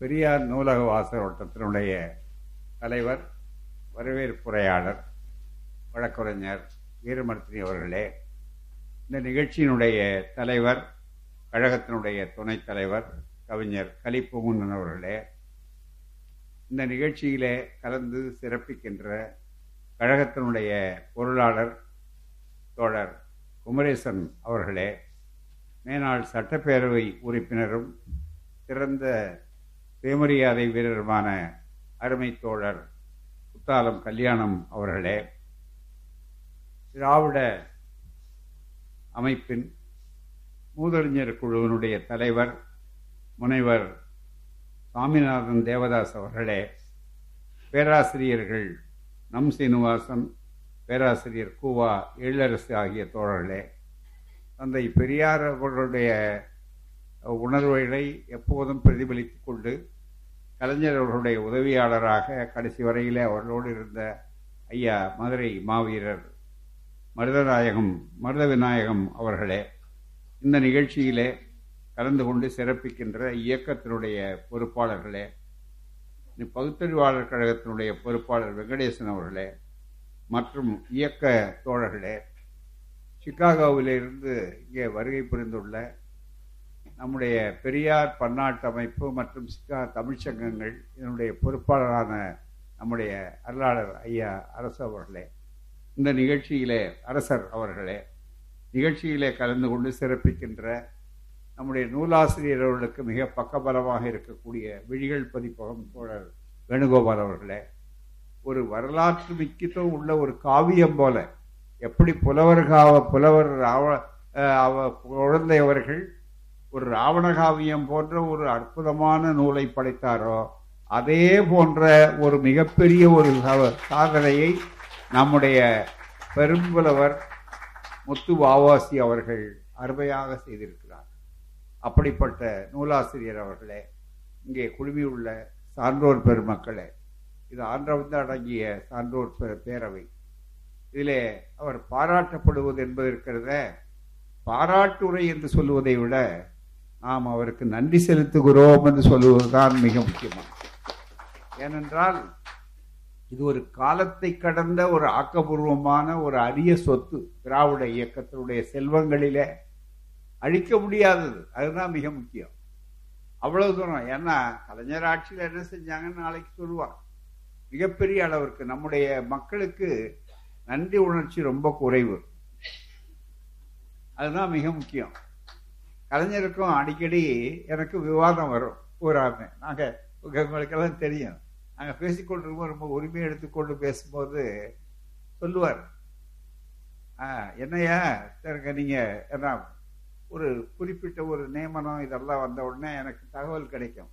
பெரியார் நூலக வாசகர் வட்டத்தினுடைய தலைவர் வரவேற்புரையாளர் வழக்குரைஞர் வீரமர்த்தினி அவர்களே இந்த நிகழ்ச்சியினுடைய தலைவர் கழகத்தினுடைய துணைத் தலைவர் கவிஞர் கலிப்பூங்குன்னன் அவர்களே இந்த நிகழ்ச்சியிலே கலந்து சிறப்பிக்கின்ற கழகத்தினுடைய பொருளாளர் தோழர் குமரேசன் அவர்களே மேனாள் சட்டப்பேரவை உறுப்பினரும் சிறந்த சுயமரியாதை வீரருமான அருமை தோழர் குத்தாலம் கல்யாணம் அவர்களே திராவிட அமைப்பின் மூதறிஞர் குழுவினுடைய தலைவர் முனைவர் சாமிநாதன் தேவதாஸ் அவர்களே பேராசிரியர்கள் நம் சீனிவாசன் பேராசிரியர் கூவா எழிலரசு ஆகிய தோழர்களே தந்தை பெரியார் அவர்களுடைய உணர்வுகளை எப்போதும் பிரதிபலித்துக் கொண்டு கலைஞர் அவர்களுடைய உதவியாளராக கடைசி வரையிலே அவர்களோடு இருந்த ஐயா மதுரை மாவீரர் மருதநாயகம் மருத விநாயகம் அவர்களே இந்த நிகழ்ச்சியிலே கலந்து கொண்டு சிறப்பிக்கின்ற இயக்கத்தினுடைய பொறுப்பாளர்களே பகுத்தறிவாளர் கழகத்தினுடைய பொறுப்பாளர் வெங்கடேசன் அவர்களே மற்றும் இயக்க தோழர்களே சிகாகோவிலிருந்து இங்கே வருகை புரிந்துள்ள நம்முடைய பெரியார் பன்னாட்டு அமைப்பு மற்றும் சிக்கா தமிழ்ச்சங்கங்கள் இதனுடைய பொறுப்பாளரான நம்முடைய அருளாளர் ஐயா அரசு அவர்களே இந்த நிகழ்ச்சியிலே அரசர் அவர்களே நிகழ்ச்சியிலே கலந்து கொண்டு சிறப்பிக்கின்ற நம்முடைய நூலாசிரியர் அவர்களுக்கு மிக பக்கபலமாக இருக்கக்கூடிய விழிகள் பதிப்பகம் தோழர் வேணுகோபால் அவர்களே ஒரு வரலாற்று மிக்கத்துவம் உள்ள ஒரு காவியம் போல எப்படி புலவர்காவ புலவர் அவ குழந்தை அவர்கள் ஒரு ராவணகாவியம் போன்ற ஒரு அற்புதமான நூலை படைத்தாரோ அதே போன்ற ஒரு மிகப்பெரிய ஒரு சாதனையை நம்முடைய பெரும்புலவர் முத்து வாவாசி அவர்கள் அருமையாக செய்திருக்கிறார். அப்படிப்பட்ட நூலாசிரியர் அவர்களே இங்கே குழுமியுள்ள சான்றோர் பெருமக்களே இது ஆண்டவந்து அடங்கிய சான்றோர் பேரவை. இதிலே அவர் பாராட்டப்படுவது என்பது இருக்கிறத பாராட்டுரை என்று சொல்லுவதை விட நாம் அவருக்கு நன்றி செலுத்துகிறோம் என்று சொல்லுவதுதான் மிக முக்கியமான ஏனென்றால் இது ஒரு காலத்தை கடந்த ஒரு ஆக்கபூர்வமான ஒரு அரிய சொத்து. திராவிட இயக்கத்தினுடைய செல்வங்களிலே அழிக்க முடியாதது. அதுதான் மிக முக்கியம். அவ்வளவு தூரம். ஏன்னா கலைஞர் ஆட்சியில் என்ன செஞ்சாங்கன்னு நாளைக்கு சொல்லுவார் மிகப்பெரிய அளவிற்கு நம்முடைய மக்களுக்கு நன்றி உணர்ச்சி ரொம்ப குறைவு. அதுதான் மிக முக்கியம். கலைஞருக்கும் அடிக்கடி எனக்கு விவாதம் வரும் ஊராமே நாங்கள் உங்களுக்கெல்லாம் தெரியும். நாங்கள் பேசிக்கொண்டிருக்கோம் ரொம்ப உரிமை எடுத்துக்கொண்டு பேசும்போது சொல்லுவார். ஆ என்னையா சரிங்க நீங்கள் என்ன ஒரு குறிப்பிட்ட ஒரு நியமனம் இதெல்லாம் வந்த உடனே எனக்கு தகவல் கிடைக்கும்.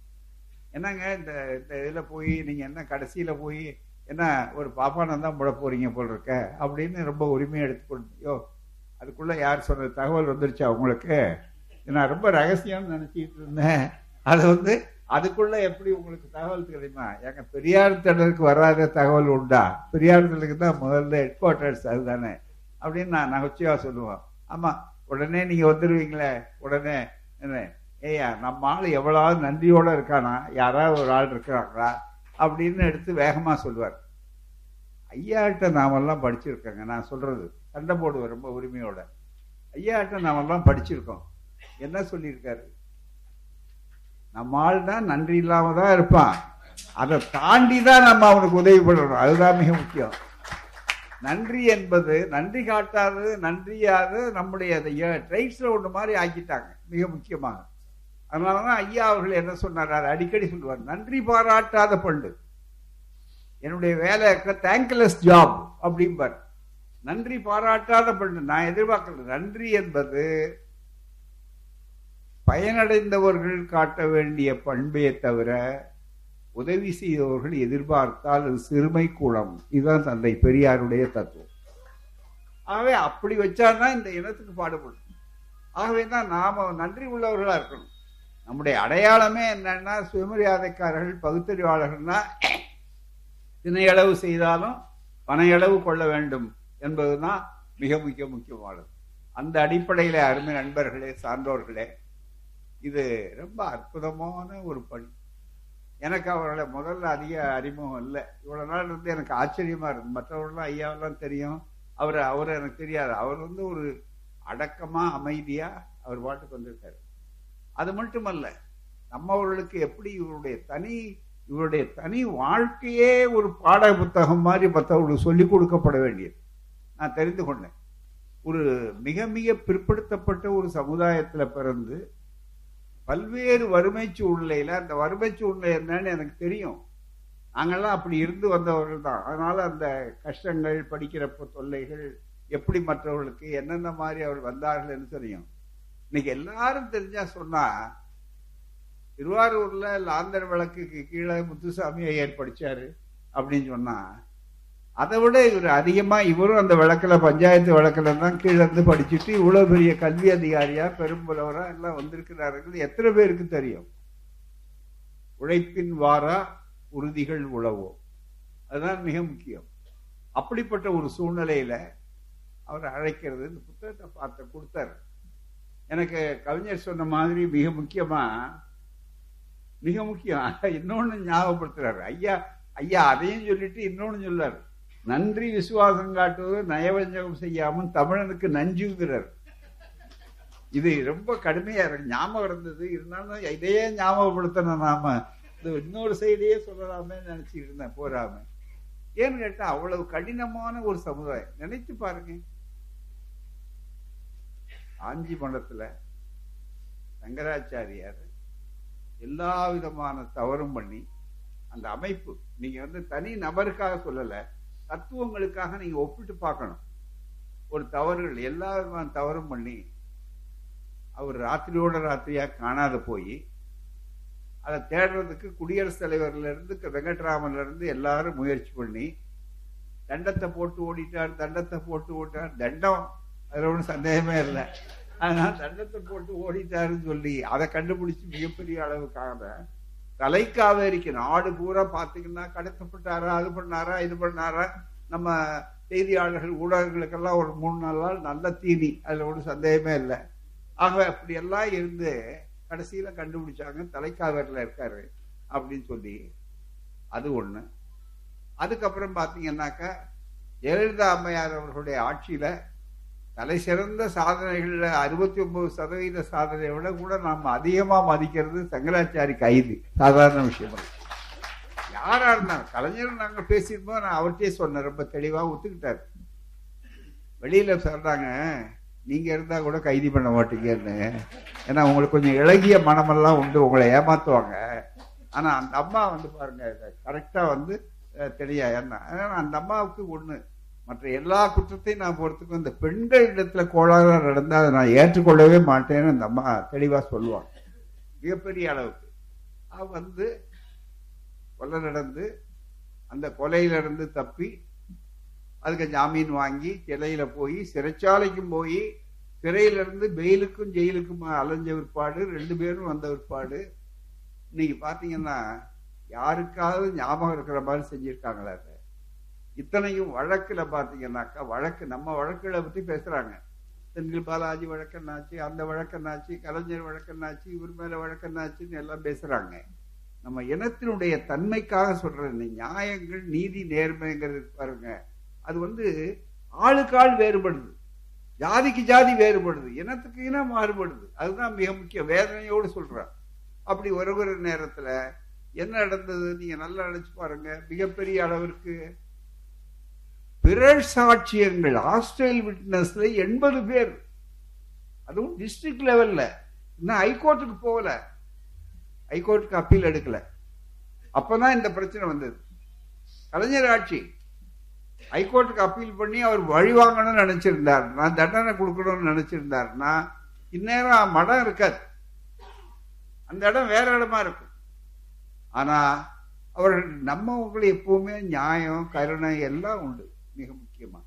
என்னங்க இந்த இந்த இதில் போய் நீங்கள் என்ன கடைசியில் போய் என்ன ஒரு பாப்பானம் தான் போட போகிறீங்க போல் இருக்க அப்படின்னு ரொம்ப உரிமையை எடுத்துக்கொண்டு யோ அதுக்குள்ளே யார் சொன்ன தகவல் வந்துருச்சா உங்களுக்கு? நான் ரொம்ப ரகசியம்னு நினச்சிக்கிட்டு இருந்தேன். அது வந்து அதுக்குள்ளே எப்படி உங்களுக்கு தகவல் தெரியுமா? எங்க பெரியார் திடலுக்கு வராத தகவல் உண்டா? பெரியார் திடலுக்கு தான் முதல்ல ஹெட் குவார்ட்டர்ஸ் அதுதானே? அப்படின்னு நான் நகைச்சுவா சொல்லுவோம் ஆமாம் உடனே நீங்கள் வந்துடுவீங்களே உடனே என்ன? ஏய்யா நம்ம ஆள் எவ்வளவு நன்றியோட இருக்கானா? யாராவது ஒரு ஆள் இருக்கிறாங்களா? அப்படின்னு எடுத்து வேகமாக சொல்லுவார். ஐயாட்ட நாமெல்லாம் படிச்சிருக்கோங்க நான் சொல்கிறது சண்டை போடுவேன் ரொம்ப உரிமையோட. ஐயாட்ட நாமெல்லாம் படிச்சிருக்கோம். என்ன சொல்லியிருக்காரு? நம்ம ஆள் தான் நன்றி இல்லாம தான் இருப்பான். அதை தாண்டி தான் நம்ம அவனுக்கு உதவி பண்ணணும். அதுதான் மிக முக்கியம். நன்றி என்பது நன்றி காட்டாது நன்றியாது நம்முடைய ட்ரைட்ஸில் ஒன்று மாதிரி ஆக்கிட்டாங்க. மிக முக்கியமாக. அதனாலதான் ஐயா அவர்கள் என்ன சொன்னார்? அடிக்கடி சொல்லுவார். நன்றி பாராட்டாத பண்டு என்னுடைய வேலை தேங்க்லெஸ் ஜாப் அப்படிம்பார். நன்றி பாராட்டாத பண்டு நான் எதிர்பார்க்கல. நன்றி என்பது பயனடைந்தவர்கள் காட்ட வேண்டிய பண்பையே தவிர உதவி செய்தவர்கள் எதிர்பார்த்தால் அது சிறுமை கூடம். இதுதான் தந்தை பெரியாருடைய தத்துவம். ஆகவே அப்படி வச்சாதான் இந்த இனத்துக்கு பாடுபடும். ஆகவே தான் நாம நன்றி உள்ளவர்களா இருக்கணும். நம்முடைய அடையாளமே என்னன்னா சுயமரியாதைக்காரர்கள் பகுத்தறிவாளர்கள்னா தினையளவு செய்தாலும் பனையளவு கொள்ள வேண்டும் என்பதுதான் மிக மிக முக்கியமானது. அந்த அடிப்படையில அருமை நண்பர்களே சான்றோர்களே இது ரொம்ப அற்புதமான ஒரு பணி. எனக்கு அவர்களை முதல்ல அதிக அறிமுகம் இல்லை. இவ்வளவு நாள் இருந்து எனக்கு ஆச்சரியமா இருக்கு. மற்றவர்கள்லாம் ஐயாவெல்லாம் தெரியும். அவர் அவர் எனக்கு தெரியாது. அவர் வந்து ஒரு அடக்கமா அமைதியா அவர் பாட்டுக்கு வந்திருக்காரு. அது மட்டுமல்ல நம்மவர்களுக்கு எப்படி இவருடைய தனி இவருடைய தனி வாழ்க்கையே ஒரு பாட புத்தகம் மாதிரி மற்றவர்களுக்கு சொல்லிக் கொடுக்கப்பட வேண்டியது. நான் தெரிந்து கொண்டேன். ஒரு மிக மிக பிற்படுத்தப்பட்ட ஒரு சமுதாயத்துல பிறந்து பல்வேறு வறுமை சூழ்நிலையில அந்த வறுமை சூழ்நிலை என்னன்னு எனக்கு தெரியும். நாங்கள்லாம் அப்படி இருந்து வந்தவர்கள் தான். அதனால அந்த கஷ்டங்கள் படிக்கிறப்ப தொல்லைகள் எப்படி மற்றவர்களுக்கு என்னென்ன மாதிரி அவர் என்று தெரியும். இன்னைக்கு எல்லாரும் தெரிஞ்சா சொன்னா திருவாரூர்ல லாந்தர் விளக்குக்கு கீழே முத்துசாமி ஐயர் படிச்சாரு அப்படின்னு சொன்னா அதை விட இவர் அதிகமா இவரும் அந்த விளக்குல பஞ்சாயத்து விளக்குல தான் கீழே இருந்து படிச்சுட்டு இவ்வளவு பெரிய கல்வி அதிகாரியா பெரும்புலவராக எல்லாம் வந்திருக்கிறார்கள். எத்தனை பேருக்கு தெரியும்? உழைப்பின் வாரா உறுதிகள் உழவோ. அதுதான் மிக முக்கியம். அப்படிப்பட்ட ஒரு சூழ்நிலையில அவர் அழைக்கிறது. இந்த புத்தகத்தை பார்த்து கொடுத்தார். எனக்கு கவிஞர் சொன்ன மாதிரி மிக முக்கியமா மிக முக்கியம். இன்னொன்னு ஞாபகப்படுத்துறாரு. ஐயா ஐயா அதையும் சொல்லிட்டு இன்னொன்னு சொல்லாரு. நன்றி விசுவாசம் காட்டுவது நயவஞ்சகம் செய்யாமல் தமிழனுக்கு நஞ்சுகிறார் இது ரொம்ப கடுமையா இருக்கு. ஞாபகம் இருந்தது. இருந்தாலும் இதையே ஞாபகப்படுத்தணும் நாம இது இன்னொரு சைடையே சொல்லலாமே நினைச்சிட்டு இருந்தேன் போறாம. ஏன்னு கேட்டா அவ்வளவு கடினமான ஒரு சமுதாயம். நினைச்சு பாருங்க. ஆஞ்சி மண்டத்துல சங்கராச்சாரியார் எல்லா விதமான தவறும் பண்ணி அந்த அமைப்பு நீங்க வந்து தனி நபருக்காக சொல்லலை தத்துவங்களுக்காக நீங்க ஒப்பிட்டு பார்க்கணும். ஒரு தவறுகள் எல்லா விதமான தவறும் பண்ணி அவர் ராத்திரியோட ராத்திரியா காணாத போய் அதை தேடுறதுக்கு குடியரசுத் தலைவர்ல இருந்து வெங்கட்ராமன்ல இருந்து எல்லாரும் முயற்சி பண்ணி தண்டத்தை போட்டு ஓடிட்டார் தண்டத்தை போட்டு ஓட்டார் தண்டம் அதுல ஒன்றும் சந்தேகமே இல்லை. அதனால தண்டத்தை போட்டு ஓடிட்டாருன்னு சொல்லி அதை கண்டுபிடிச்சு மிகப்பெரிய அளவுக்காக தலைக்காவேரிக்கு நாடு பூரா பார்த்தீங்கன்னா கடத்தப்பட்டாரா அது பண்ணாரா இது பண்ணாரா. நம்ம செய்தியாளர்கள் ஊடகங்களுக்கெல்லாம் ஒரு மூணு நாலு நாள் நல்ல தீனி. அதில் ஒன்றும் சந்தேகமே இல்லை. ஆகவே அப்படி எல்லாம் இருந்து கடைசியில் கண்டுபிடிச்சாங்க தலைக்காவேரில் இருக்காரு அப்படின்னு சொல்லி. அது ஒன்று அதுக்கப்புறம் பார்த்தீங்கன்னாக்கா ஜெயலலிதா அம்மையார் அவர்களுடைய ஆட்சியில் தலை சிறந்த சாதனைகளில் அறுபத்தி ஒன்பது சதவீத சாதனையை விட கூட நாம் அதிகமாக மதிக்கிறது சங்கராச்சாரி கைது. சாதாரண விஷயம் யாரா இருந்தாலும் கலைஞர் நாங்கள் பேசியிருந்தோம் நான் அவர்கிட்டே சொன்னேன். ரொம்ப தெளிவாக ஒத்துக்கிட்டாரு. வெளியில் சொல்கிறாங்க நீங்கள் இருந்தால் கூட கைதி பண்ண மாட்டீங்கன்னு. ஏன்னா உங்களுக்கு கொஞ்சம் இழகிய மனமெல்லாம் உண்டு உங்களை ஏமாற்றுவாங்க ஆனால் அந்த அம்மா வந்து பாருங்க கரெக்டாக வந்து தெரியா என்ன அந்த அம்மாவுக்கு ஒன்று மற்ற எல்லா குற்றத்தையும் நான் பொறுத்துக்கும் இந்த பெண்கள் இடத்துல கோளாறு நடந்தால் அதை நான் ஏற்றுக்கொள்ளவே மாட்டேன்னு அந்த அம்மா தெளிவாக சொல்லுவாங்க. மிகப்பெரிய அளவுக்கு. அவ வந்து கொலை நடந்து அந்த கொலையிலிருந்து தப்பி அதுக்கு ஜாமீன் வாங்கி சிலையில போய் சிறைச்சாலைக்கும் போய் சிறையிலிருந்து பெயிலுக்கும் ஜெயிலுக்கும் அலைஞ்ச விற்பாடு ரெண்டு பேரும் வந்த விற்பாடு இன்னைக்கு பார்த்தீங்கன்னா யாருக்காவது ஞாபகம் இருக்கிற மாதிரி செஞ்சிருக்காங்களா அதை. இத்தனையும் வழக்குல பாத்தீங்கன்னாக்கா வழக்கு நம்ம வழக்குகளை பத்தி பேசுறாங்க. செந்தில் பாலாஜி வழக்கன்னாச்சு அந்த வழக்கன்னாச்சு கலைஞர் வழக்கன்னாச்சு இவர் மேல வழக்கன்னாச்சுன்னு எல்லாம் பேசுறாங்க. நம்ம இனத்தினுடைய தன்மைக்காக சொல்ற நியாயங்கள் நீதி நேர்மைங்கிறது பாருங்க அது வந்து ஆளுக்காள் வேறுபடுது. ஜாதிக்கு ஜாதி வேறுபடுது இனத்துக்கு இனம் மாறுபடுது. அதுதான் மிக முக்கிய வேதனையோடு சொல்றான். அப்படி ஒரு ஒரு நேரத்துல என்ன நடந்தது நீங்க நல்லா நினைச்சு பாருங்க. மிகப்பெரிய அளவிற்கு பிறர் சாட்சியங்கள் ஹாஸ்டல் விட்னஸ்ல எண்பது பேர். அதுவும் டிஸ்ட்ரிக்ட் லெவல்ல இன்னும் ஹைகோர்ட்டுக்கு போகல. ஹைகோர்ட்டுக்கு அப்பீல் எடுக்கல. அப்பதான் இந்த பிரச்சனை வந்தது. கலைஞர் ஆட்சி. ஹைகோர்ட்டுக்கு அப்பீல் பண்ணி அவர் வழி வாங்கணும்னு நினைச்சிருந்தார். நான் தண்டனை கொடுக்கணும்னு நினைச்சிருந்தாருன்னா இந்நேரம் மடம் இருக்காது. அந்த இடம் வேற இடமா இருக்கும். ஆனா அவர்கள் நம்மவங்களுக்கு எப்பவுமே நியாயம் கருணை எல்லாம் உண்டு. மிக முக்கியமா.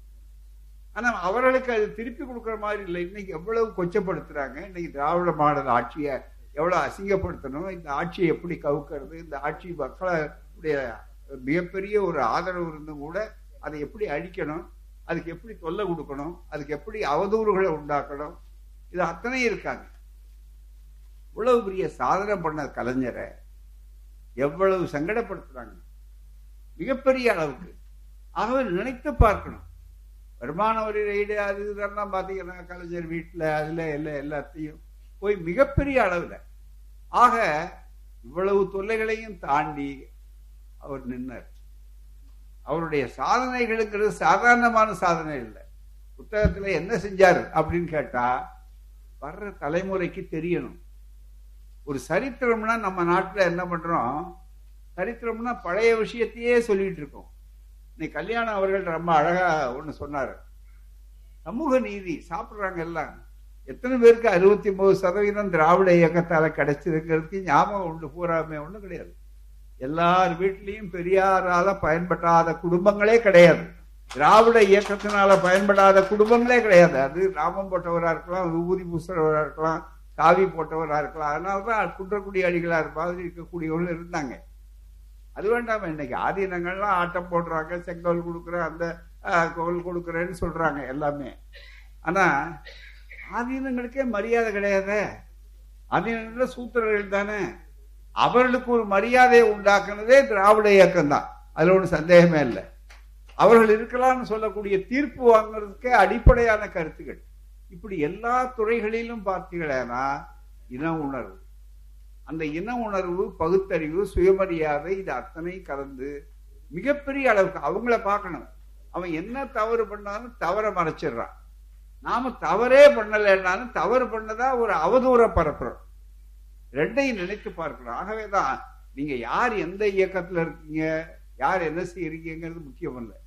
ஆனா அவர்களுக்கு அது திருப்பி கொடுக்குற மாதிரி இல்லை. இன்னைக்கு எவ்வளவு கொச்சப்படுத்துறாங்க. இன்னைக்கு திராவிட மாடல் ஆட்சியை எவ்வளவு அசிங்கப்படுத்தணும். இந்த ஆட்சியை எப்படி கவுக்கிறது? இந்த ஆட்சி மக்களுடைய மிகப்பெரிய ஒரு ஆதரவு இருந்தும் கூட அதை எப்படி அழிக்கணும்? அதுக்கு எப்படி தொல்லை கொடுக்கணும்? அதுக்கு எப்படி அவதூறுகளை உண்டாக்கணும்? இது அத்தனை இருக்காங்க. இவ்வளவு பெரிய சாதனை பண்ண கலைஞரை எவ்வளவு சங்கடப்படுத்துறாங்க. மிகப்பெரிய அளவுக்கு. ஆகவே நினைத்து பார்க்கணும். வருமான வரி ரைடு அது இதெல்லாம் பார்த்தீங்கன்னா கலைஞர் வீட்டில் அதில் எல்லாம் எல்லாத்தையும் போய் மிகப்பெரிய அளவில். ஆக இவ்வளவு தொல்லைகளையும் தாண்டி அவர் நின்னார். அவருடைய சாதனைகளுங்கிறது சாதாரணமான சாதனை இல்லை. புத்தகத்துல என்ன செஞ்சார் அப்படின்னு கேட்டால் வர்ற தலைமுறைக்கு தெரியணும். ஒரு சரித்திரம்னா நம்ம நாட்டுல என்ன பண்றோம்? சரித்திரம்னா பழைய விஷயத்தையே சொல்லிட்டு இருக்கோம். இன்னைக்கு கல்யாணம் அவர்கள் ரொம்ப அழகா ஒன்று சொன்னார். சமூக நீதி சாப்பிடுறாங்க எல்லாம். எத்தனை பேருக்கு அறுபத்தி மூணு சதவீதம் திராவிட இயக்கத்தால் கிடைச்சிருக்கிறதுக்கு ஞாபகம் உண்டு பூராமே ஒன்றும் கிடையாது. எல்லார் வீட்லேயும் பெரியாரால் பயன்படாத குடும்பங்களே கிடையாது. திராவிட இயக்கத்தினால பயன்படாத குடும்பங்களே கிடையாது. அது ராமம் போட்டவராக இருக்கலாம் விபூதி பூசுறவராக இருக்கலாம் காவி போட்டவராக இருக்கலாம். அதனாலதான் குன்றக்குடி அடிகளார் மாதிரி இருக்கக்கூடியவர்கள் இருந்தாங்க. அது வேண்டாம இன்னைக்கு ஆதீனங்கள்லாம் ஆட்டம் போடுறாங்க செங்கல் கொடுக்குற அந்த கோவில் கொடுக்குறேன்னு சொல்றாங்க எல்லாமே. ஆனா ஆதீனங்களுக்கே மரியாதை கிடையாது. ஆதீனங்கள சூத்திரர்கள் தானே. அவர்களுக்கு ஒரு மரியாதையை உண்டாக்குனதே திராவிட இயக்கம் தான் அதுல ஒன்றும் சந்தேகமே இல்லை. அவர்கள் இருக்கலாம்னு சொல்லக்கூடிய தீர்ப்பு வாங்குறதுக்கே அடிப்படையான கருத்துக்கள் இப்படி எல்லா துறைகளிலும் பார்த்தீங்கன்னா இன உணர்வு. அந்த இன உணர்வு பகுத்தறிவு சுயமரியாதை இது அத்தனை கலந்து மிகப்பெரிய அளவுக்கு அவங்கள பார்க்கணும். அவன் என்ன தவறு பண்ணாலும் தவறை மறைச்சிடுறான். நாம தவறே பண்ணலைன்னாலும் தவறு பண்ணதா ஒரு அவதூற பரப்புறோம். ரெண்டையும் நினைத்து பார்க்கணும். ஆகவேதான் நீங்க யார் எந்த இயக்கத்துல இருக்கீங்க யார் என்ன செய்யறீங்கிறது முக்கியம் இல்லை.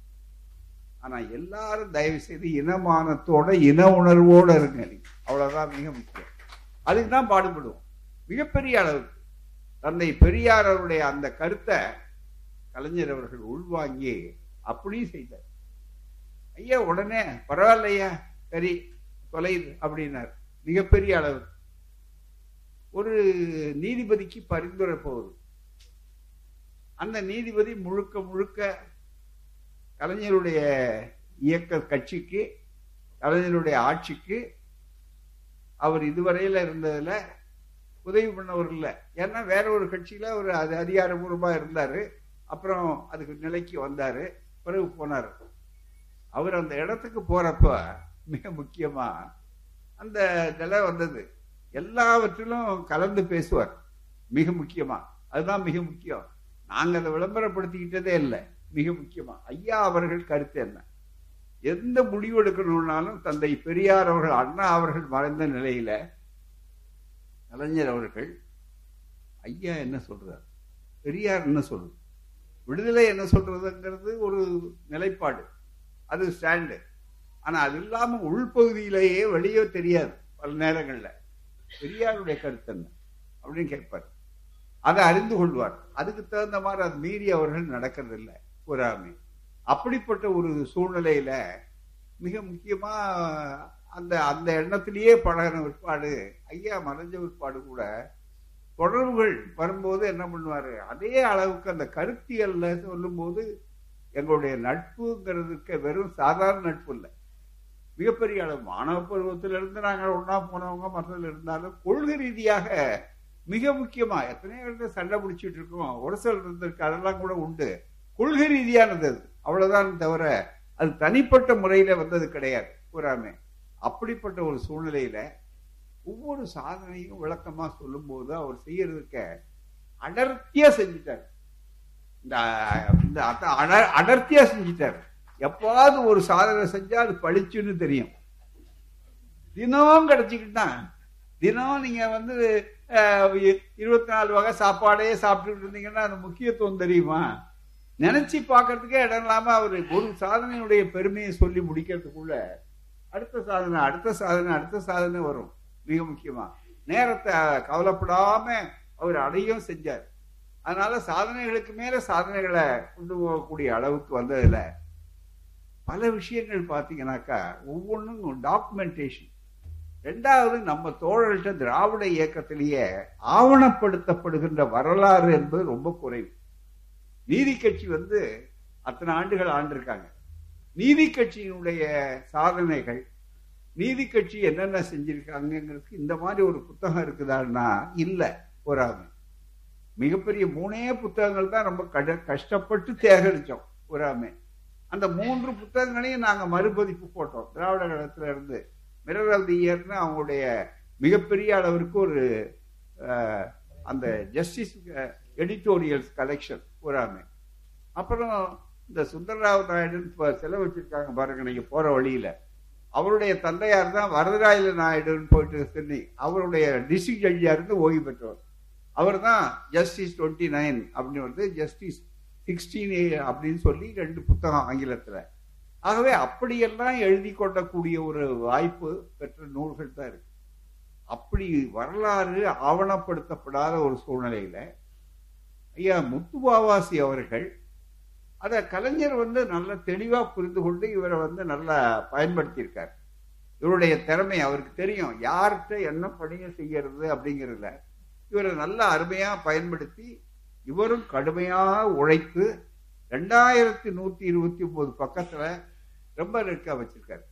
ஆனா எல்லாரும் தயவு செய்து இனமானத்தோட இன உணர்வோட இருங்க. நீங்க அவ்வளவுதான் மிக முக்கியம். அதுக்கு தான் பாடுபடுவோம். மிகப்பெரிய அளவுக்கு தந்தை பெரியார் அவருடைய அந்த கருத்தை கலைஞர் அவர்கள் உள்வாங்கி அப்படியும் செய்தார். ஐயா உடனே பரவாயில்லையா? சரி தொலைது அப்படின்னார். மிகப்பெரிய அளவு. ஒரு நீதிபதிக்கு பரிந்துரை போகுது. அந்த நீதிபதி முழுக்க முழுக்க கலைஞருடைய இயக்க கட்சிக்கு கலைஞருடைய ஆட்சிக்கு அவர் இதுவரையில இருந்ததுல உதவி பண்ணவர் இல்லை. ஏன்னா வேற ஒரு கட்சியில அவர் அது அதிகாரபூர்வமா இருந்தாரு. அப்புறம் அதுக்கு நிலைக்கு வந்தாரு. பிறகு போனார். அவர் அந்த இடத்துக்கு போறப்ப மிக முக்கியமா அந்த நிலை வந்தது. எல்லாவற்றிலும் கலந்து பேசுவார். மிக முக்கியமா. அதுதான் மிக முக்கியம். நாங்கள் அதை விளம்பரப்படுத்திக்கிட்டதே இல்லை. மிக முக்கியமா. ஐயா அவர்கள் கருத்து என்ன? எந்த முடிவு எடுக்கணும்னாலும் தந்தை பெரியார் அவர்கள் அண்ணா அவர்கள் மறைந்த நிலையில கலைஞர் அவர்கள் ஐயா என்ன சொல்றார்? பெரியார் என்ன சொல்றது? விடுதலை என்ன சொல்றதுங்கிறது ஒரு நிலைப்பாடு. அது ஸ்டாண்டு. ஆனா அது இல்லாம உள்பகுதியிலேயே வெளியே தெரியாது பல நேரங்கள்ல. பெரியாருடைய கருத்து என்ன? அப்படின்னு கேட்பார். அதை அறிந்து கொள்வார். அதுக்கு தகுந்த மாதிரி அது மீறி அவர்கள் நடக்கிறது இல்லை பொறாமை அப்படிப்பட்ட ஒரு சூழ்நிலையில மிக முக்கியமா அந்த அந்த எண்ணத்திலேயே பழகின விற்பாடு ஐயா மறைஞ்ச விற்பாடு கூட தொடர்புகள் வரும்போது என்ன பண்ணுவாரு? அதே அளவுக்கு அந்த கருத்தியல்ல சொல்லும்போது எங்களுடைய நட்புங்கிறதுக்கு வெறும் சாதாரண நட்பு இல்லை. மிகப்பெரிய அளவு மாணவ பருவத்திலிருந்து நாங்கள் ஒன்றா போனவங்க மற்றதில் இருந்தாலும் கொள்கை ரீதியாக மிக முக்கியமாக எத்தனையோ இடத்துல சண்டை பிடிச்சிட்டு இருக்கோம். ஒரு சில இருந்திருக்கு அதெல்லாம் கூட உண்டு. கொள்கை ரீதியானது அது. அவ்வளோதான் தவிர அது தனிப்பட்ட முறையில் வந்தது கிடையாது. பூராமே அப்படிப்பட்ட ஒரு சூழ்நிலையில ஒவ்வொரு சாதனையும் விளக்கமா சொல்லும் போது அவர் செய்யறதுக்க அடர்த்தியா செஞ்சிட்டார். இந்த அடர்த்தியா செஞ்சிட்டார். எப்பாவது ஒரு சாதனை செஞ்சா அது பளிச்சுன்னு தெரியும். தினம் கிடைச்சிக்கிட்டான் தினம் நீங்க வந்து இருபத்தி நாலு வகை சாப்பாடே சாப்பிட்டுட்டு இருந்தீங்கன்னா அந்த முக்கியத்துவம் தெரியுமா? நினைச்சு பார்க்கறதுக்கே இடம் இல்லாம அவர் ஒரு சாதனையுடைய பெருமையை சொல்லி முடிக்கிறதுக்குள்ள அடுத்த சாதனை அடுத்த சாதனை அடுத்த சாதனை வரும். மிக முக்கியமா. நேரத்தை கவலைப்படாம அவர் அடையும் செஞ்சார். அதனால சாதனைகளுக்கு மேல சாதனைகளை கொண்டு போகக்கூடிய அளவுக்கு வந்ததுல பல விஷயங்கள் பார்த்தீங்கன்னாக்கா ஒவ்வொன்றும் டாக்குமெண்டேஷன் ரெண்டாவது நம்ம தோழர்கள்ட்ட திராவிட இயக்கத்திலேயே ஆவணப்படுத்தப்படுகின்ற வரலாறு என்பது ரொம்ப குறைவு. நீதி கட்சி வந்து அத்தனை ஆண்டுகள் ஆண்டிருக்காங்க. நீதி கட்சியினுடைய சாதனைகள் நீதி கட்சி என்னென்ன செஞ்சிருக்காங்கிறதுக்கு இந்த மாதிரி ஒரு புத்தகம் இருக்குதான்னா இல்லை போராமை மிகப்பெரிய மூணே புத்தகங்கள் தான் ரொம்ப கட கஷ்டப்பட்டு சேகரிச்சோம் பூராமே அந்த மூன்று புத்தகங்களையும் நாங்க மறுபதிப்பு போட்டோம். திராவிட கழகத்துல இருந்து மிரர் ஆஃப் இயர்னு அவங்களுடைய மிகப்பெரிய அளவிற்கு ஒரு அஹ், அந்த ஜஸ்டிஸ் எடிட்டோரியல்ஸ் கலெக்ஷன் பூராமே அப்புறம் இந்த சுந்தரராவ் நாயுடுன்னு இப்போ செலவு வச்சிருக்காங்க பாருங்க நீங்கள் போகிற வழியில. அவருடைய தந்தையார் தான் வரதராயில நாயுடுன்னு போயிட்டு சென்னை. அவருடைய டிஸ்ட்ரிக்ட் ஜட்ஜியாக இருந்து ஓய்வு பெற்றவர். அவர் தான் ஜஸ்டிஸ் டுவெண்ட்டி நைன் அப்படின்னு வந்து ஜஸ்டிஸ் சிக்ஸ்டீன் அப்படின்னு சொல்லி ரெண்டு புத்தகம் ஆங்கிலத்தில். ஆகவே அப்படியெல்லாம் எழுதி கொள்ளக்கூடிய ஒரு வாய்ப்பு பெற்ற நூல்கள் தான் இருக்கு. அப்படி வரலாறு ஆவணப்படுத்தப்படாத ஒரு சூழ்நிலையில ஐயா முத்துபாவாசி அவர்கள் அதை கலைஞர் வந்து நல்ல தெளிவா புரிந்து கொண்டு இவரை வந்து நல்லா பயன்படுத்தியிருக்கார். இவருடைய திறமை அவருக்கு தெரியும். யார்கிட்ட என்ன பணியை செய்யறது அப்படிங்கிறதுல இவரை நல்லா அருமையா பயன்படுத்தி இவரும் கடுமையாக உழைத்து ரெண்டாயிரத்தி நூற்றி இருபத்தி ஒம்பது பக்கத்துல ரொம்ப நெருக்க வச்சிருக்காரு.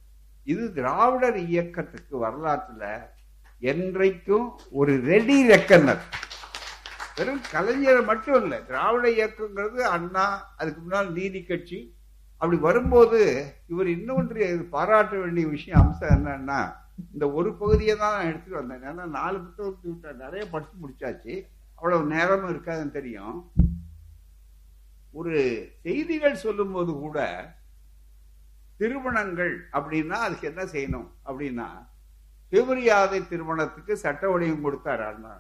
இது திராவிடர் இயக்கத்துக்கு வரலாற்றுல என்றைக்கும் ஒரு ரெடி ரெக்கனர் வெறும் கலைஞர் மட்டும் இல்லை திராவிட இயக்கங்கிறது அண்ணா அதுக்கு முன்னால் நீதி கட்சி. அப்படி வரும்போது இவர் இன்னொன்று பாராட்ட வேண்டிய விஷயம் அம்சம் என்னன்னா இந்த ஒரு பகுதியை தான் நான் எடுத்துட்டு வந்தேன். ஏன்னா நாலு புத்தகத்தை நிறைய படிச்சு முடிச்சாச்சு. அவ்வளவு நேரமும் இருக்காதுன்னு தெரியும். ஒரு செய்திகள் சொல்லும்போது கூட திருமணங்கள் அப்படின்னா அதுக்கு என்ன செய்யணும் அப்படின்னா சுயமரியாதை திருமணத்துக்கு சட்ட வடிவம் கொடுத்தார் அண்ணா.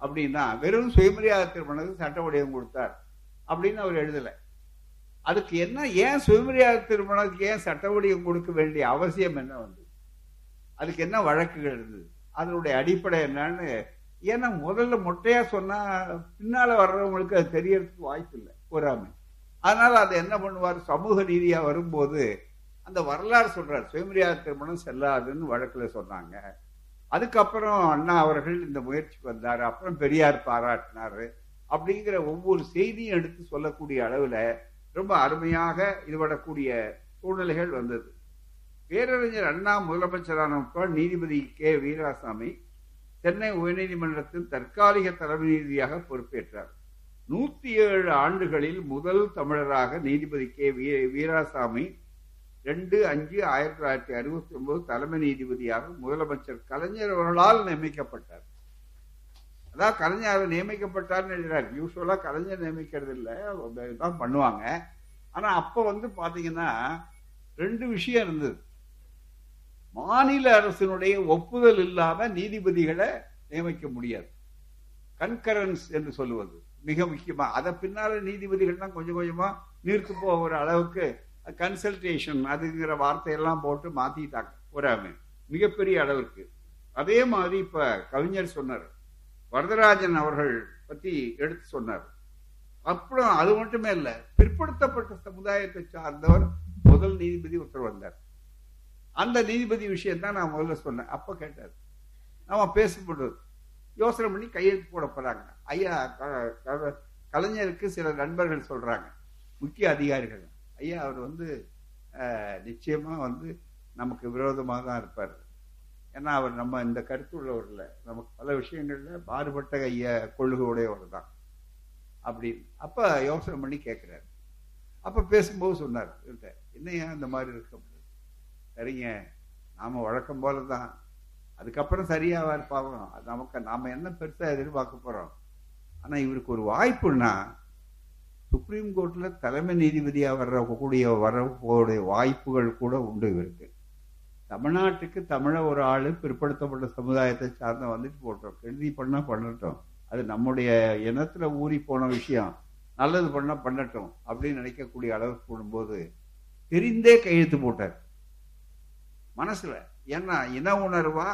அப்படின்னா வெறும் சுயமரியாதை திருமணத்துக்கு சட்ட வடிவம் கொடுத்தார் அப்படின்னு அவர் எழுதலை. அதுக்கு என்ன ஏன் சுயமரியாதை திருமணத்துக்கு ஏன் சட்ட வடிவம் கொடுக்க வேண்டிய அவசியம் என்ன வந்து? அதுக்கு என்ன வழக்குகள் இருந்தது? அதனுடைய அடிப்படை என்னன்னு ஏன்னா முதல்ல மொட்டையா சொன்னா பின்னால வர்றவங்களுக்கு அது தெரியறதுக்கு வாய்ப்பு இல்லை பொறாமை. அதனால அதை என்ன பண்ணுவார்? சமூக ரீதியா வரும்போது அந்த வரலாறு சொல்றார் சுயமரியாதை திருமணம் செல்லாதுன்னு வழக்குல சொன்னாங்க. அதுக்கப்புறம் அண்ணா அவர்கள் இந்த முயற்சிக்கு வந்தார். அப்புறம் பெரியார் பாராட்டினாரு. அப்படிங்கிற ஒவ்வொரு செய்தியும் எடுத்து சொல்லக்கூடிய அளவுல ரொம்ப அருமையாக ஈடுபடக்கூடிய சூழ்நிலைகள் வந்தது. பேரறிஞர் அண்ணா முதலமைச்சரானப்ப நீதிபதி கே. வீராசாமி சென்னை உயர்நீதிமன்றத்தின் தற்காலிக தலைமை நீதியாக பொறுப்பேற்றார். நூத்தி ஏழு ஆண்டுகளில் முதல் தமிழராக நீதிபதி கே. வீ- வீராசாமி ரெண்டு அஞ்சு ஆயிரத்தி தொள்ளாயிரத்தி அறுபத்தி ஒன்பது தலைமை நீதிபதியாக முதலமைச்சர் கலைஞர் அவர்களால் நியமிக்கப்பட்டார். அதான் கலைஞர் நியமிக்கப்பட்டார்னு எழுதுறாரு. யூஸ்வலா கலைஞர் நியமிக்கிறது இல்லை தான் பண்ணுவாங்க. ஆனா அப்ப வந்து பாத்தீங்கன்னா ரெண்டு விஷயம் இருந்தது. மாநில அரசினுடைய ஒப்புதல் இல்லாம நீதிபதிகளை நியமிக்க முடியாது. கன்கரன்ஸ் என்று சொல்லுவது மிக முக்கியமா. அதை பின்னால நீதிபதிகள்லாம் கொஞ்சம் கொஞ்சமா நீர்த்து போகிற அளவுக்கு கன்சல்டேஷன் அதுங்கிற வார்த்தையெல்லாம் போட்டு மாத்திட்டாங்க. ஒரு மிகப்பெரிய அளவிற்கு. அதே மாதிரி இப்ப கவிஞர் சொன்னார். வரதராஜன் அவர்கள் பத்தி எடுத்து சொன்னார். அப்புறம் அது மட்டுமே இல்ல பிற்படுத்தப்பட்ட சமுதாயத்தை சார்ந்தவர் முதல் நீதிபதி உத்தரவு வந்தார். அந்த நீதிபதி விஷயம் தான் நான் முதல்ல சொன்னேன். அப்ப கேட்டார். நாம பேசப்படுறது யோசனை பண்ணி கையெழுத்து போட போறாங்க. ஐயா க- கலைஞருக்கு சில நண்பர்கள் சொல்றாங்க. முக்கிய அதிகாரிகள். ஐயா அவர் வந்து நிச்சயமா வந்து நமக்கு விரோதமாக தான் இருப்பார். ஏன்னா அவர் நம்ம இந்த கருத்து உள்ளவரில். நமக்கு பல விஷயங்கள்ல மாறுபட்ட ஐயா கொள்கை தான். அப்படின்னு அப்ப யோசனை பண்ணி கேட்கிறாரு அப்ப பேசும்போது சொன்னார் இவர்கிட்ட, என்னையா இந்த மாதிரி இருக்க? முடியும் சரிங்க நாம வழக்கம் போல தான். அதுக்கப்புறம் சரியாவா இருப்பாங்க நமக்கு நாம என்ன பெருசா எதிர்பார்க்க போறோம். ஆனா இவருக்கு ஒரு வாய்ப்புன்னா சுப்ரீம் கோர்ட்ல தலைமை நீதிபதியா வர்றக்கூடிய வரக்கூடிய வாய்ப்புகள் கூட உண்டு இவருக்கு. தமிழ்நாட்டுக்கு தமிழ ஒரு ஆளு பிற்படுத்தப்பட்ட சமுதாயத்தை சார்ந்த வந்துட்டு போட்டோம். கெடுதி பண்ணா பண்ணட்டும். அது நம்முடைய இனத்துல ஊறி போன விஷயம். நல்லது பண்ணா பண்ணட்டும் அப்படின்னு நினைக்கக்கூடிய அளவுக்கு போடும்போது தெரிந்தே கையெழுத்து போட்டார். மனசுல ஏன்னா இன உணர்வா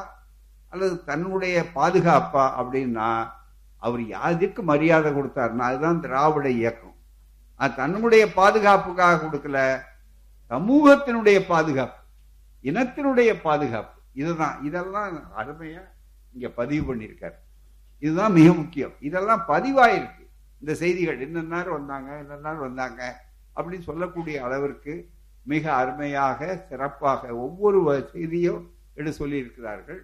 அல்லது தன்னுடைய பாதுகாப்பா அப்படின்னா அவர் யாருக்கு மரியாதை கொடுத்தாருன்னா அதுதான் திராவிட இயக்கம். அது தன்னுடைய பாதுகாப்புக்காக கொடுக்கல சமூகத்தினுடைய பாதுகாப்பு இனத்தினுடைய பாதுகாப்பு. இதுதான் இதெல்லாம் அருமையா இங்க பதிவு பண்ணியிருக்காரு. இதுதான் மிக முக்கியம். இதெல்லாம் பதிவாயிருக்கு. இந்த செய்திகள் இன்ன வந்தாங்க இன்ன வந்தாங்க அப்படின்னு சொல்லக்கூடிய அளவிற்கு மிக அருமையாக சிறப்பாக ஒவ்வொரு வ- செய்தியும் எடு சொல்லியிருக்கிறார்கள்.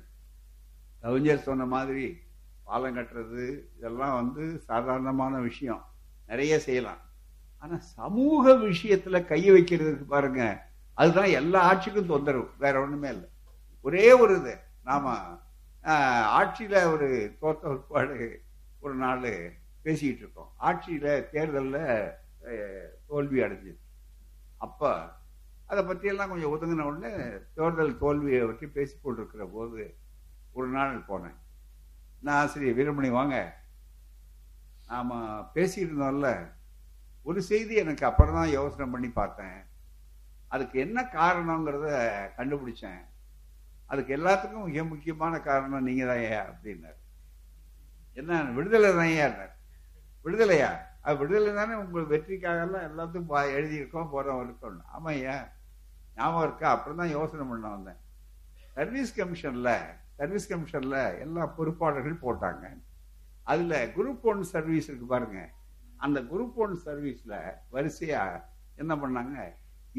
கவிஞர் சொன்ன மாதிரி பாலம் கட்டுறது இதெல்லாம் வந்து சாதாரணமான விஷயம். நிறைய செய்யலாம். ஆனா சமூக விஷயத்துல கை வைக்கிறதுக்கு பாருங்க அதுதான் எல்லா ஆட்சிக்கும் தொந்தரவு. வேற ஒண்ணுமே இல்லை. ஒரே ஒரு இது. நாம ஆட்சியில ஒரு தோத்த ஒருபாடு ஒரு நாள் பேசிக்கிட்டு இருக்கோம். ஆட்சியில தேர்தலில் தோல்வி அடைஞ்சது. அப்ப அதை பற்றியெல்லாம் கொஞ்சம் ஒதுங்கின உடனே தேர்தல் தோல்வியை பற்றி பேசி கொண்டிருக்கிற போது ஒரு நாள் போனேன். நான் ஆசிரியர் வீரமணி வாங்க. நாம் பேசிட்டு இருந்தோம்ல ஒரு செய்தி எனக்கு அப்புறம் தான் யோசனை பண்ணி பார்த்தேன். அதுக்கு என்ன காரணங்கிறத கண்டுபிடிச்சேன். அதுக்கு எல்லாத்துக்கும் மிக முக்கியமான காரணம் நீங்க தான் அப்படின்னார். என்ன விடுதலை தான் ஏன்னாரு விடுதலையா? அது விடுதலை தானே உங்கள் வெற்றிக்காகலாம் எல்லாத்துக்கும் பா- எழுதியிருக்கோம் போறோம் இருக்கோம். ஆமாம் ஐயா. ஞாபகம் இருக்கா? அப்புறம் தான் யோசனை பண்ண வந்தேன். சர்வீஸ் கமிஷன்ல சர்வீஸ் கமிஷன்ல எல்லா பொறுப்பாளர்கள் போட்டாங்க. அதுல குரூப் ஒன் சர்வீஸ் இருக்கு பாருங்க. அந்த குரூப் ஒன் சர்வீஸ்ல வரிசையா என்ன பண்ணாங்க?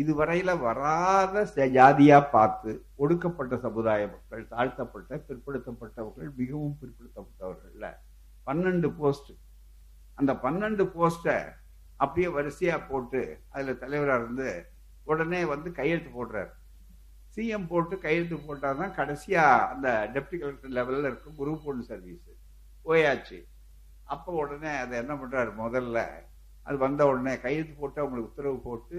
இதுவரையில வராத ஜாதியா பார்த்து ஒடுக்கப்பட்ட சமுதாய மக்கள் தாழ்த்தப்பட்ட பிற்படுத்தப்பட்டவர்கள் மிகவும் பிற்படுத்தப்பட்டவர்கள்ல பன்னெண்டு போஸ்ட் அந்த பன்னெண்டு போஸ்டை அப்படியே வரிசையா போட்டு அதுல தலைவராக இருந்து உடனே வந்து கையெழுத்து போடுறாரு. சிஎம் போட்டு கையெழுத்து போட்டாதான் கடைசியா அந்த டெப்டி கலெக்டர் லெவல்ல இருக்கும் குரூப் ஒன் சர்வீஸ் போயாச்சு. அப்போ உடனே அதை என்ன பண்றாரு முதல்ல அது வந்த உடனே கையெழுத்து போட்டு அவங்களுக்கு உத்தரவு போட்டு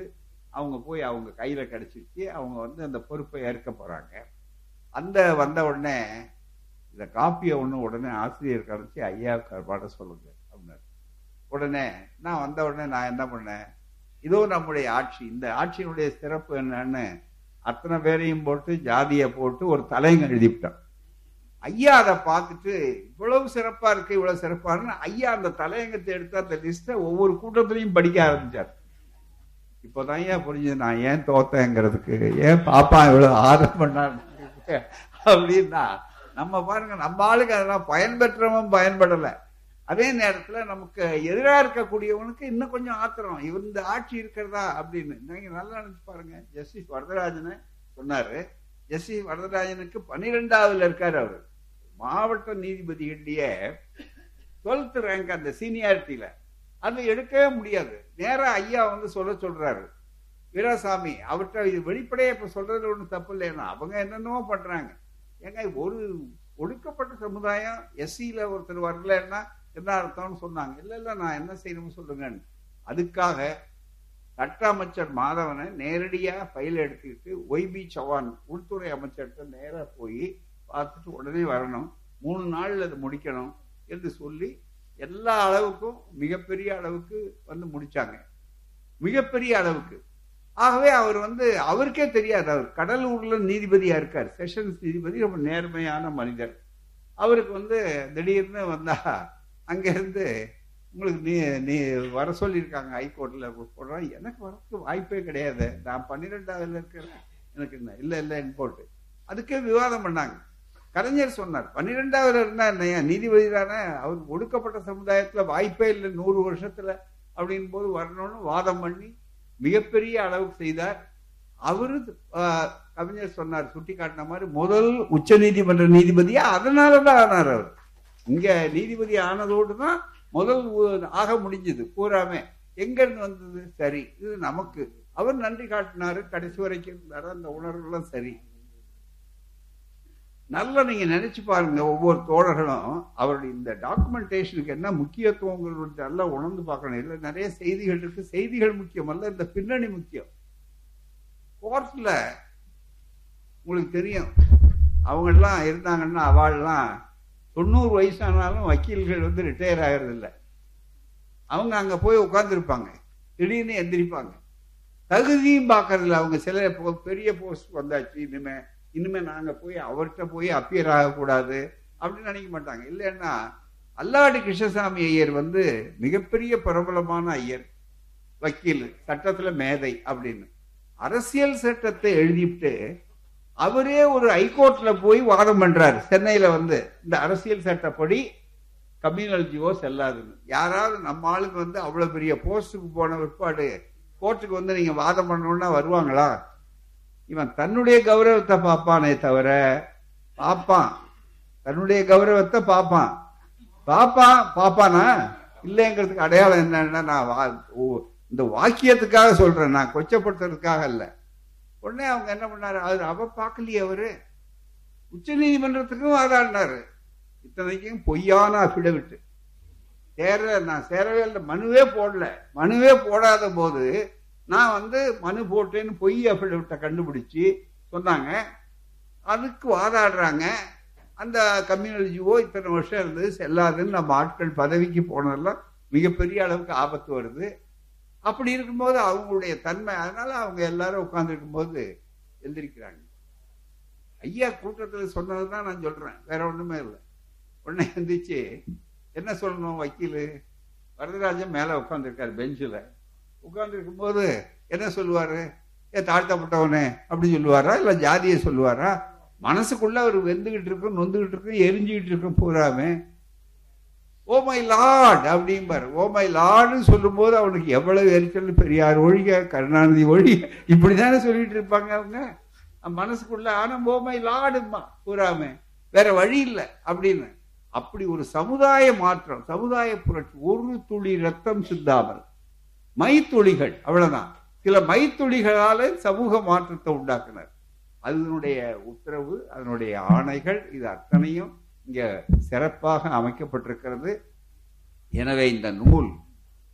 அவங்க போய் அவங்க கையில கிடைச்சிச்சு அவங்க வந்து அந்த பொறுப்பை ஏற்க போறாங்க. அந்த வந்த உடனே இந்த காப்பியை ஒன்று உடனே ஆசிரியர் கரைச்சி ஐயா பாட சொல்லுங்க அப்படின்னாரு. உடனே நான் வந்த உடனே நான் என்ன பண்ணேன்? இதோ நம்முடைய ஆட்சி. இந்த ஆட்சியினுடைய சிறப்பு என்னன்னு அத்தனை பேரையும் போட்டு ஜாதியை போட்டு ஒரு தலைங்க எழுதிவிட்டேன் ஐயா அதை பார்த்துட்டு இவ்வளவு சிறப்பா இருக்கு இவ்வளவு சிறப்பா இருக்குன்னு ஐயா அந்த தலையங்கத்தை எடுத்து அந்த லிஸ்ட்டை ஒவ்வொரு கூட்டத்திலையும் படிக்க ஆரம்பிச்சார். இப்போதான் ஏன் புரிஞ்சது நான் ஏன் தோத்தேங்கிறதுக்கு ஏன் பாப்பா இவ்வளவு ஆர்வம் பண்ணாரு அப்படின்னா நம்ம பாருங்க நம்ம ஆளுக்கு அதெல்லாம் பயன்பெற்றவன் பயன்படல. அதே நேரத்துல நமக்கு எதிராக இருக்கக்கூடியவனுக்கு இன்னும் கொஞ்சம் ஆத்திரம் இந்த ஆட்சி இருக்கிறதா? அப்படின்னு. நீங்க நல்லா நினச்சி பாருங்க ஜஸ்டிஸ் வரதராஜனை சொன்னாரு. சி வரதராஜனுக்கு பன்னிரெண்டாவதுல இருக்கார் அவர். மாவட்ட நீதிபதிகளுடைய டுவெல்த் ரேங்க் அந்த சீனியாரிட்டியில. அது எடுக்கவே முடியாது. நேரா ஐயா வந்து சொல்ல சொல்றாரு. வீராசாமி அவர்கிட்ட இது வெளிப்படையா இப்ப சொல்றது ஒண்ணும் தப்பு இல்லைன்னா அவங்க என்னென்னவோ பண்றாங்க. ஏங்க ஒரு ஒடுக்கப்பட்ட சமுதாயம் எஸ்சியில் ஒருத்தர் வரலன்னா என்ன அர்த்தம்னு சொன்னாங்க. இல்ல இல்ல நான் என்ன செய்யணும்னு சொல்லுங்கன்னு. அதுக்காக சட்ட அமைச்சர் மாதவனை நேரடியா ஃபைல் எடுத்துக்கிட்டு ஒய்பி சவான் உள்துறை அமைச்சர்கிட்ட நேரா போய் பார்த்துட்டு உடனே வரணும். மூணு நாள்ல அது முடிக்கணும் என்று சொல்லி எல்லா அளவுக்கும் மிகப்பெரிய அளவுக்கு வந்து முடிச்சாங்க. மிகப்பெரிய அளவுக்கு. ஆகவே அவர் வந்து அவருக்கே தெரியாது. அவர் கடலூர்ல நீதிபதியா இருக்கார். செஷன்ஸ் நீதிபதி ரொம்ப நேர்மையான மனிதர். அவருக்கு வந்து திடீர்னு வந்தா அங்க இருந்து உங்களுக்கு நீ நீ வர சொல்லியிருக்காங்க ஹைகோர்ட்ல. போடுறான் எனக்கு வரக்கு வாய்ப்பே கிடையாது. நான் பன்னிரெண்டாவதுல இருக்கிறேன். எனக்கு என்ன? இல்லை இல்ல போட்டு அதுக்கே விவாதம் பண்ணாங்க. கலைஞர் சொன்னார் பன்னிரெண்டாவது இருந்தா என்னையா நீதிபதி தானே அவர் ஒடுக்கப்பட்ட சமுதாயத்துல வாய்ப்பே இல்லை நூறு வருஷத்துல அப்படின் போது வரணும்னு வாதம் பண்ணி மிகப்பெரிய அளவுக்கு செய்தார். அவரு கவிஞர் சொன்னார் சுட்டி காட்டின மாதிரி முதல் உச்ச நீதிமன்ற நீதிபதியா அதனாலதான் ஆனார் அவர். இங்க நீதிபதி ஆனதோடு தான் முதல் ஆக முடிஞ்சது பூராமே எங்க வந்தது? சரி இது நமக்கு. அவர் நன்றி காட்டினாரு கடைசி வரைக்கும் இருந்தாரு அந்த உணர்வுலாம் சரி. நல்லா நீங்க நினைச்சு பாருங்க ஒவ்வொரு தோழர்களும் அவருடைய இந்த டாக்குமெண்டேஷனுக்கு என்ன முக்கியத்துவங்களுடைய நல்லா உணர்ந்து பார்க்கணும். இல்லை நிறைய செய்திகள் இருக்கு. செய்திகள் முக்கியம் அல்ல இந்த பின்னணி முக்கியம். கோர்ட்ல உங்களுக்கு தெரியும் அவங்க எல்லாம் இருந்தாங்கன்னா அவள்லாம் தொண்ணூறு வயசானாலும் வக்கீல்கள் வந்து ரிட்டையர் ஆகிறதில்ல. அவங்க அங்கே போய் உட்காந்துருப்பாங்க திடீர்னு எந்திரிப்பாங்க. தகுதியும் பார்க்கறதில்ல. அவங்க சில பெரிய போஸ்ட் வந்தாச்சு இனிமேல் இனிமே நாங்க போய் அவர்கிட்ட போய் அப்பியர் ஆகக்கூடாது அப்படின்னு நினைக்க மாட்டாங்க. இல்லைன்னா அல்லாடி கிருஷ்ணசாமி ஐயர் வந்து மிகப்பெரிய பிரபலமான ஐயர் வக்கீல் சட்டத்துல மேதை அப்படின்னு. அரசியல் சட்டத்தை எழுதிட்டு அவரே ஒரு ஹைகோர்ட்ல போய் வாதம் பண்றாரு. சென்னையில வந்து இந்த அரசியல் சட்டப்படி கம்யூனல் ஜியோ செல்லாதுன்னு. யாராவது நம்ம ஆளுக்கு வந்து அவ்வளவு பெரிய போஸ்டுக்கு போன பிற்பாடு கோர்ட்டுக்கு வந்து நீங்க வாதம் பண்ணணும்னா வருவாங்களா? இவன் தன்னுடைய கௌரவத்தை பார்ப்பானே தவிர பார்ப்பான். தன்னுடைய கௌரவத்தை பார்ப்பான். பார்ப்பான் பார்ப்பானா? இல்லைங்கிறதுக்கு அடையாளம் என்னன்னா நான் வா- இந்த வாக்கியத்துக்காக சொல்றேன். நான் கொச்சப்படுத்துறதுக்காக இல்ல உடனே அவங்க என்ன பண்ணாரு? அவர் அவ பார்க்கலையே அவரு. உச்ச நீதிமன்றத்துக்கும் வாதாடினாரு. இத்தனைக்கும் பொய்யான அஃபிடவிட்டு சேர நான் சேரவே இல்லை. மனுவே போடல. மனுவே போடாத போது நான் வந்து மனு போட்டேன்னு பொய் அபிடவிட்டை கண்டுபிடிச்சி சொன்னாங்க. அதுக்கு வாதாடுறாங்க. அந்த கம்யூனிஸ்டிவோ இத்தனை வருஷம் இருந்தது செல்லாதுன்னு நம்ம ஆட்கள் பதவிக்கு போனதெல்லாம் மிகப்பெரிய அளவுக்கு ஆபத்து வருது. அப்படி இருக்கும்போது அவங்களுடைய தன்மை அதனால அவங்க எல்லாரும் உட்காந்துருக்கும்போது போது ஐயா ஐயா சொன்னது தான் நான் சொல்கிறேன் வேற ஒன்றுமே இல்லை. உடனே எழுந்திரிச்சு என்ன சொல்லணும் வக்கீலு? வரதராஜன் மேலே உட்காந்துருக்கார் பெஞ்சில். உட்கார்ந்து இருக்கும்போது என்ன சொல்லுவார்? ஏ தாழ்த்தப்பட்டவனே அப்படின்னு சொல்லுவாரா? இல்லை ஜாதியை சொல்லுவாரா? மனசுக்குள்ள அவர் வெந்துகிட்டு இருக்கும் நொந்துகிட்டு இருக்கும் எரிஞ்சுக்கிட்டு இருக்கும் பூராமே. ஓ மை லார்ட் அப்படிம்பாரு. ஓ மை லார்டுன்னு சொல்லும்போது அவனுக்கு எவ்வளவு எரிச்சல் பெரியார் ஒழிக கருணாநிதி ஒழிக இப்படிதானே சொல்லிட்டு இருப்பாங்க அவங்க. மனசுக்குள்ள ஆனால் ஓ மை லார்டுமா பூராமே. வேற வழி இல்லை அப்படின்னு. அப்படி ஒரு சமுதாய மாற்றம் சமுதாய புரட்சி. ஒரு துளி ரத்தம் சிந்தாமல். மைத்துளிகள் அவ்வளவுதான். சில மைத்துளிகளால சமூக மாற்றத்தை உண்டாக்குனர். அதனுடைய உத்தரவு அதனுடைய ஆணைகள் இது அத்தனையும் இங்க சிறப்பாக அமைக்கப்பட்டிருக்கிறது. எனவே இந்த நூல்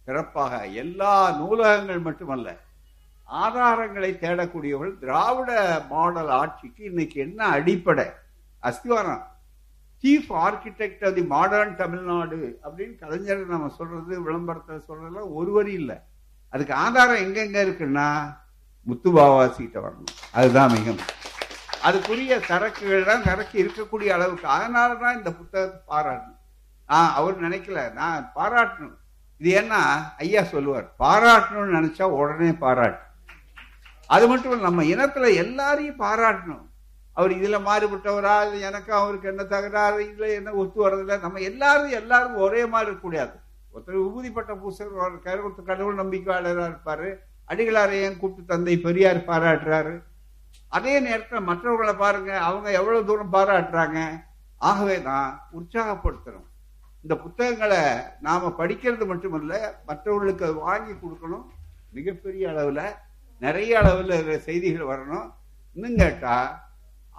சிறப்பாக எல்லா நூலகங்கள் மட்டுமல்ல ஆதாரங்களை தேடக்கூடியவர்கள் திராவிட மாடல் ஆட்சிக்கு இன்னைக்கு என்ன அடிப்படை? அஸ்திவாரம். Chief architect of the modern Tamil Nadu அப்படின்னு கலைஞர் நம்ம சொல்றது விளம்பரத்தில் சொல்றதுல ஒரு வரி இல்லை. அதுக்கு ஆதாரம் எங்கெங்க இருக்குன்னா முத்துபாவாசிகிட்ட வரணும். அதுதான் மிக அதுக்குரிய சரக்குகள் தான் சரக்கு இருக்கக்கூடிய அளவுக்கு. அதனால தான் இந்த புத்தகத்தை பாராட்டணும். நான் அவர் நினைக்கல நான் பாராட்டணும். இது என்ன ஐயா சொல்லுவார் பாராட்டணும்னு நினைச்சா உடனே பாராட்டு. அது மட்டும் இல்லை நம்ம இனத்துல எல்லாரையும் பாராட்டணும். அவர் இதுல மாறுபட்டவரா எனக்கு அவருக்கு என்ன தகராறு இதுல என்ன ஒத்து வர்றதில்ல நம்ம எல்லாரும் எல்லாரும் ஒரே மாதிரி இருக்கக்கூடாது ஒருத்தர் விபூதிப்பட்ட பூசர் இருக்காரு ஒருத்தர் கடவுள் நம்பிக்கையாளராக இருப்பாரு. அடிகளாரையும் கூப்பிட்டு தந்தை பெரியார் பாராட்டுறாரு? அதே நேரத்தில் மற்றவர்களை பாருங்க அவங்க எவ்வளவு தூரம் பாராட்டுறாங்க? ஆகவே தான் உற்சாகப்படுத்தணும் இந்த புத்தகங்களை நாம படிக்கிறது மட்டுமல்ல மற்றவர்களுக்கு அது வாங்கி கொடுக்கணும். மிகப்பெரிய அளவில் நிறைய அளவில் செய்திகள் வரணும். இன்னும் கேட்டால்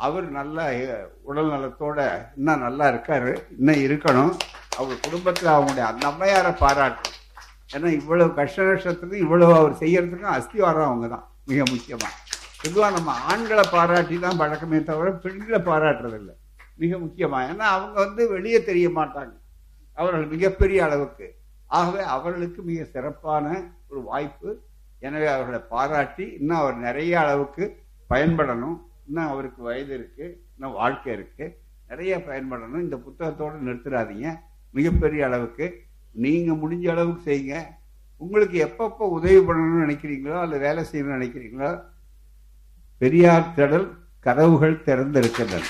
அவர் நல்ல உடல் நலத்தோட இன்னும் நல்லா இருக்காரு இன்னும் இருக்கணும். அவர் குடும்பத்தில் அவங்களுடைய அந்த அம்மையாரை பாராட்டணும் ஏன்னா இவ்வளவு கஷ்ட நஷ்டத்துக்கு இவ்வளவு அவர் செய்யறதுக்கும் அஸ்திவாரம் அவங்க தான் மிக முக்கியமாக பொதுவாக நம்ம ஆண்களை பாராட்டி தான் பழக்கமே தவிர பெண்களை பாராட்டுறதில்ல. மிக முக்கியமாக ஏன்னா அவங்க வந்து வெளியே தெரிய மாட்டாங்க. அவர்கள் மிகப்பெரிய அளவுக்கு. ஆகவே அவர்களுக்கு மிக சிறப்பான ஒரு வாய்ப்பு. எனவே அவர்களை பாராட்டி இன்னும் அவர் நிறைய அளவுக்கு பயன்படணும். இன்னும் அவருக்கு வயது இருக்குது இன்னும் வாழ்க்கை இருக்குது நிறைய பயன்படணும். இந்த புத்தகத்தோடு நிறுத்துறாதீங்க மிகப்பெரிய அளவுக்கு. நீங்க முடிஞ்ச அளவுக்கு செய்யுங்க. உங்களுக்கு எப்பப்போ உதவி பண்ணணும்னு நினைக்கிறீங்களோ அல்ல வேலை செய்யணும்னு நினைக்கிறீங்களோ பெரியார் திடல் கதவுகள் திறந்திருக்கின்றன.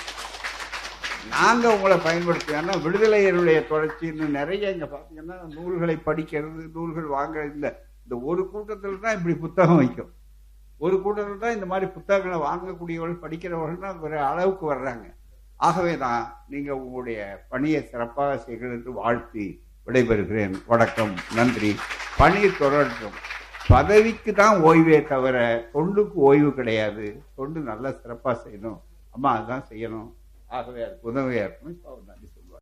நாங்க உங்களை பயன்படுத்தினா விடுதலையினுடைய தொடர்ச்சின்னு தொடர்ச்சி இன்னும் நிறைய இங்க பாத்தீங்கன்னா நூல்களை படிக்கிறது நூல்கள் வாங்க இந்த இந்த ஒரு கூட்டத்தில் தான் இப்படி புத்தகம் வைக்கும். ஒரு கூட்டத்தில் தான் இந்த மாதிரி புத்தகங்களை வாங்கக்கூடியவர்கள் படிக்கிறவர்கள் தான் ஒரு அளவுக்கு வர்றாங்க. ஆகவே தான் நீங்க உங்களுடைய பணியை சிறப்பாக செய்கிறது என்று வாழ்த்தி விடைபெறுகிறேன். வணக்கம் நன்றி. பணி தொடரட்டும் பதவிக்கு தான் ஓய்வே தவிர தொண்டுக்கு ஓய்வு கிடையாது. தொண்டு நல்லா சிறப்பாக செய்யணும். அம்மா அதுதான் செய்யணும். ஆகவே அதுக்கு உதவியாக இருக்கணும். இப்போ நன்றி